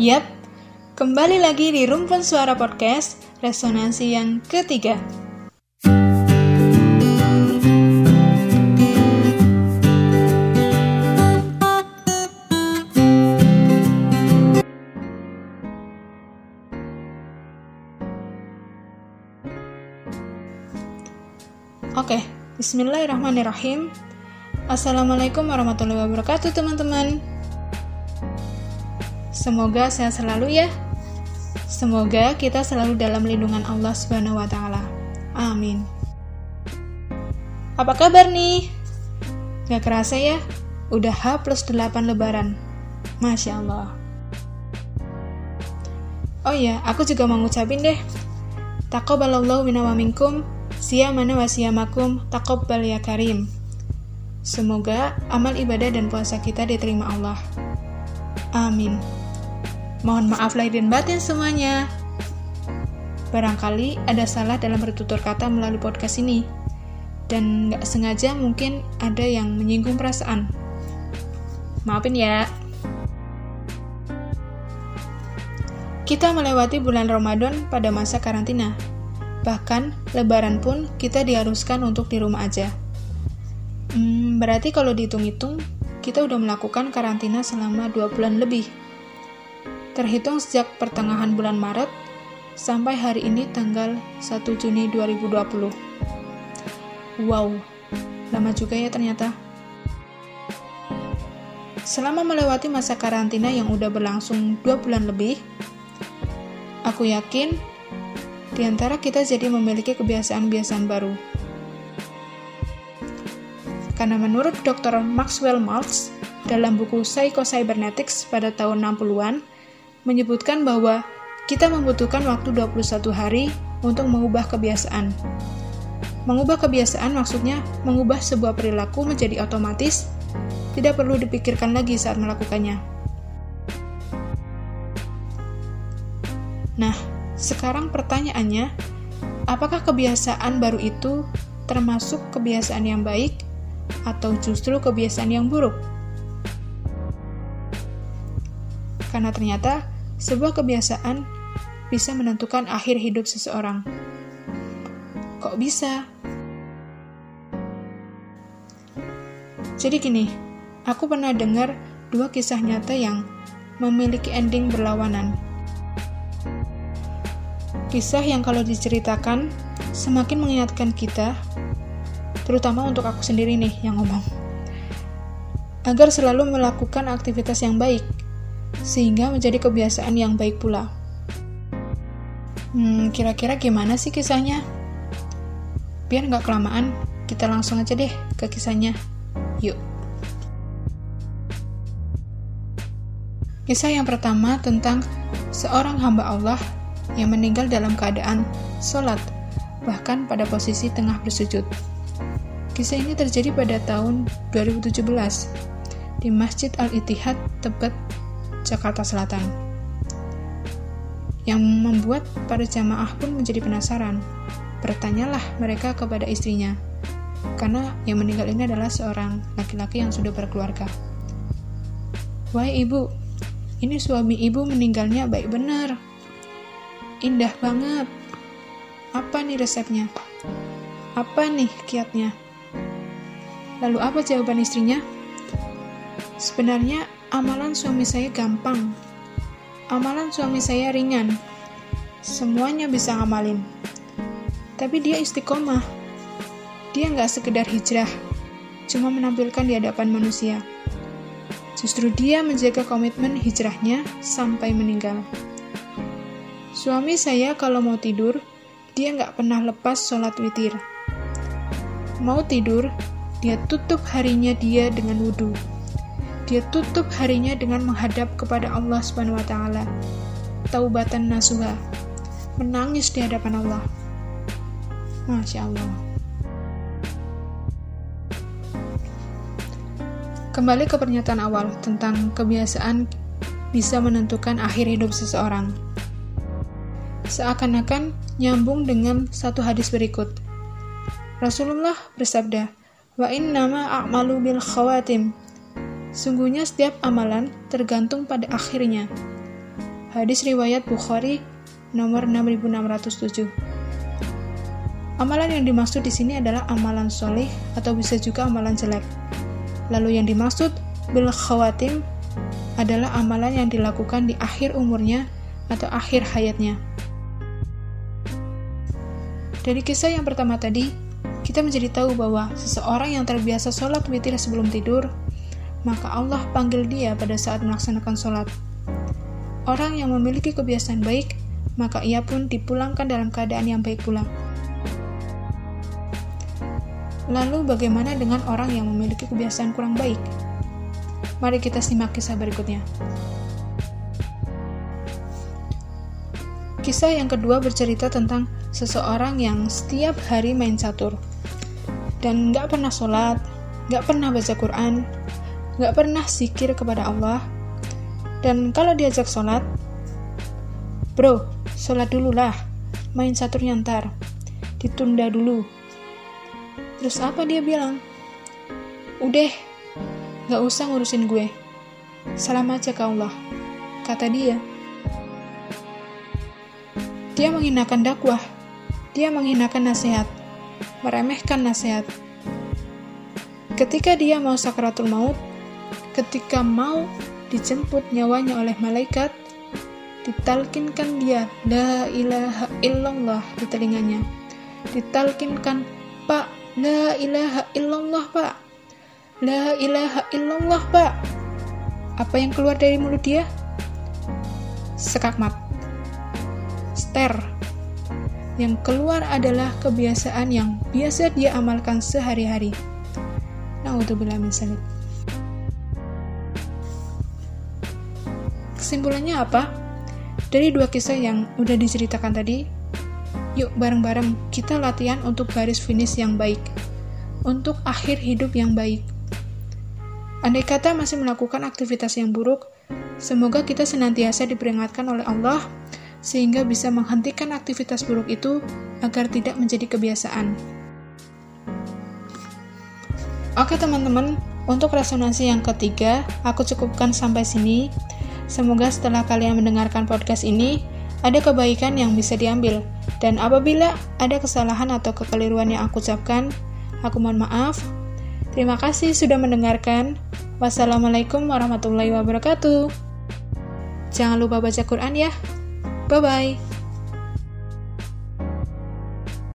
Yap, kembali lagi di Rumpun Suara Podcast, resonansi yang ketiga. Oke, bismillahirrahmanirrahim. Assalamualaikum warahmatullahi wabarakatuh, teman-teman. Semoga sehat selalu ya. Semoga kita selalu dalam lindungan Allah Subhanahu wa taala. Amin. Apa kabar nih? Gak kerasa ya? Udah H plus 8 lebaran. Masya Allah. Oh iya, aku juga mau ngucapin deh. Taqabbalallahu minna wa minkum, siyamana wa siyamakum, taqabbal ya karim. Semoga amal ibadah dan puasa kita diterima Allah. Amin. Mohon maaf lahir dan batin semuanya. Barangkali ada salah dalam bertutur kata melalui podcast ini, dan nggak sengaja mungkin ada yang menyinggung perasaan. Maafin ya. Kita melewati bulan Ramadan pada masa karantina. Bahkan, lebaran pun kita diharuskan untuk di rumah aja. Hmm, berarti kalau dihitung-hitung, kita udah melakukan karantina selama dua bulan lebih. Terhitung sejak pertengahan bulan Maret sampai hari ini tanggal 1 Juni 2020. Wow, lama juga ya ternyata. Selama melewati masa karantina yang udah berlangsung dua bulan lebih, aku yakin di antara kita jadi memiliki kebiasaan-kebiasaan baru karena menurut Dr. Maxwell Maltz dalam buku Psycho-Cybernetics pada tahun 60-an, menyebutkan bahwa kita membutuhkan waktu 21 hari untuk mengubah kebiasaan. Mengubah kebiasaan maksudnya mengubah sebuah perilaku menjadi otomatis, tidak perlu dipikirkan lagi saat melakukannya. Nah, sekarang pertanyaannya, apakah kebiasaan baru itu termasuk kebiasaan yang baik atau justru kebiasaan yang buruk. Karena ternyata sebuah kebiasaan bisa menentukan akhir hidup seseorang. Kok bisa? Jadi gini, aku pernah dengar dua kisah nyata yang memiliki ending berlawanan. Kisah yang kalau diceritakan semakin mengingatkan kita terutama untuk aku sendiri nih yang ngomong. Agar selalu melakukan aktivitas yang baik, sehingga menjadi kebiasaan yang baik pula. Hmm, kira-kira gimana sih kisahnya? Biar nggak kelamaan, kita langsung aja deh ke kisahnya. Yuk. Kisah yang pertama tentang seorang hamba Allah yang meninggal dalam keadaan sholat, bahkan pada posisi tengah bersujud. Kisah ini terjadi pada tahun 2017 di Masjid Al-Ittihad, Tebet, Jakarta Selatan. Yang membuat para jamaah pun menjadi penasaran. Bertanyalah mereka kepada istrinya, karena yang meninggal ini adalah seorang laki-laki yang sudah berkeluarga. Wahai ibu, ini suami ibu meninggalnya baik benar. Indah banget. Apa nih resepnya? Apa nih kiatnya? Lalu apa jawaban istrinya? Sebenarnya amalan suami saya gampang. Amalan suami saya ringan. Semuanya bisa ngamalin. Tapi dia istiqomah. Dia nggak sekedar hijrah, cuma menampilkan di hadapan manusia. Justru dia menjaga komitmen hijrahnya sampai meninggal. Suami saya kalau mau tidur, dia nggak pernah lepas sholat witir. Mau tidur, dia tutup harinya dia dengan wudhu. Dia tutup harinya dengan menghadap kepada Allah Subhanahu wa taala. Taubatan nasuha. Menangis di hadapan Allah. Masya Allah. Kembali ke pernyataan awal tentang kebiasaan bisa menentukan akhir hidup seseorang. Seakan-akan nyambung dengan satu hadis berikut. Rasulullah bersabda, Wa nama a'malu bil khawatim. Sungguhnya setiap amalan tergantung pada akhirnya. Hadis riwayat Bukhari nomor 6607. Amalan yang dimaksud di sini adalah amalan soleh atau bisa juga amalan jelek. Lalu yang dimaksud bil khawatim adalah amalan yang dilakukan di akhir umurnya atau akhir hayatnya. Dari kisah yang pertama tadi, kita menjadi tahu bahwa seseorang yang terbiasa sholat witir sebelum tidur, maka Allah panggil dia pada saat melaksanakan sholat. Orang yang memiliki kebiasaan baik, maka ia pun dipulangkan dalam keadaan yang baik pula. Lalu bagaimana dengan orang yang memiliki kebiasaan kurang baik? Mari kita simak kisah berikutnya. Kisah yang kedua bercerita tentang seseorang yang setiap hari main catur dan nggak pernah sholat, nggak pernah baca Quran, nggak pernah zikir kepada Allah. Dan kalau diajak sholat, bro, sholat dulu lah, main caturnya ntar, ditunda dulu, Terus apa dia bilang? Udah, gak usah ngurusin gue. Salam aja ke Allah, kata dia. Dia menghinakan dakwah, dia menghinakan nasihat, meremehkan nasihat. Ketika dia mau sakratul maut, ketika mau dijemput nyawanya oleh malaikat, ditalkinkan dia la ilaha illallah di telinganya. Ditalkinkan, Pak, La ilaha illallah, Pak. La ilaha illallah, Pak. Apa yang keluar dari mulut dia? Sekakmat. Ster. Yang keluar adalah kebiasaan yang biasa dia amalkan sehari-hari. Na'udzubillah min salik. Kesimpulannya apa? Dari dua kisah yang udah diceritakan tadi, Yuk bareng-bareng kita latihan untuk garis finish yang baik, untuk akhir hidup yang baik. Andai kata masih melakukan aktivitas yang buruk, semoga kita senantiasa diperingatkan oleh Allah sehingga bisa menghentikan aktivitas buruk itu agar tidak menjadi kebiasaan. Oke teman-teman, untuk resonansi yang ketiga, aku cukupkan sampai sini. Semoga setelah kalian mendengarkan podcast ini, ada kebaikan yang bisa diambil. Dan apabila ada kesalahan atau kekeliruan yang aku ucapkan, aku mohon maaf. Terima kasih sudah mendengarkan. Wassalamualaikum warahmatullahi wabarakatuh. Jangan lupa baca Quran ya. Bye bye.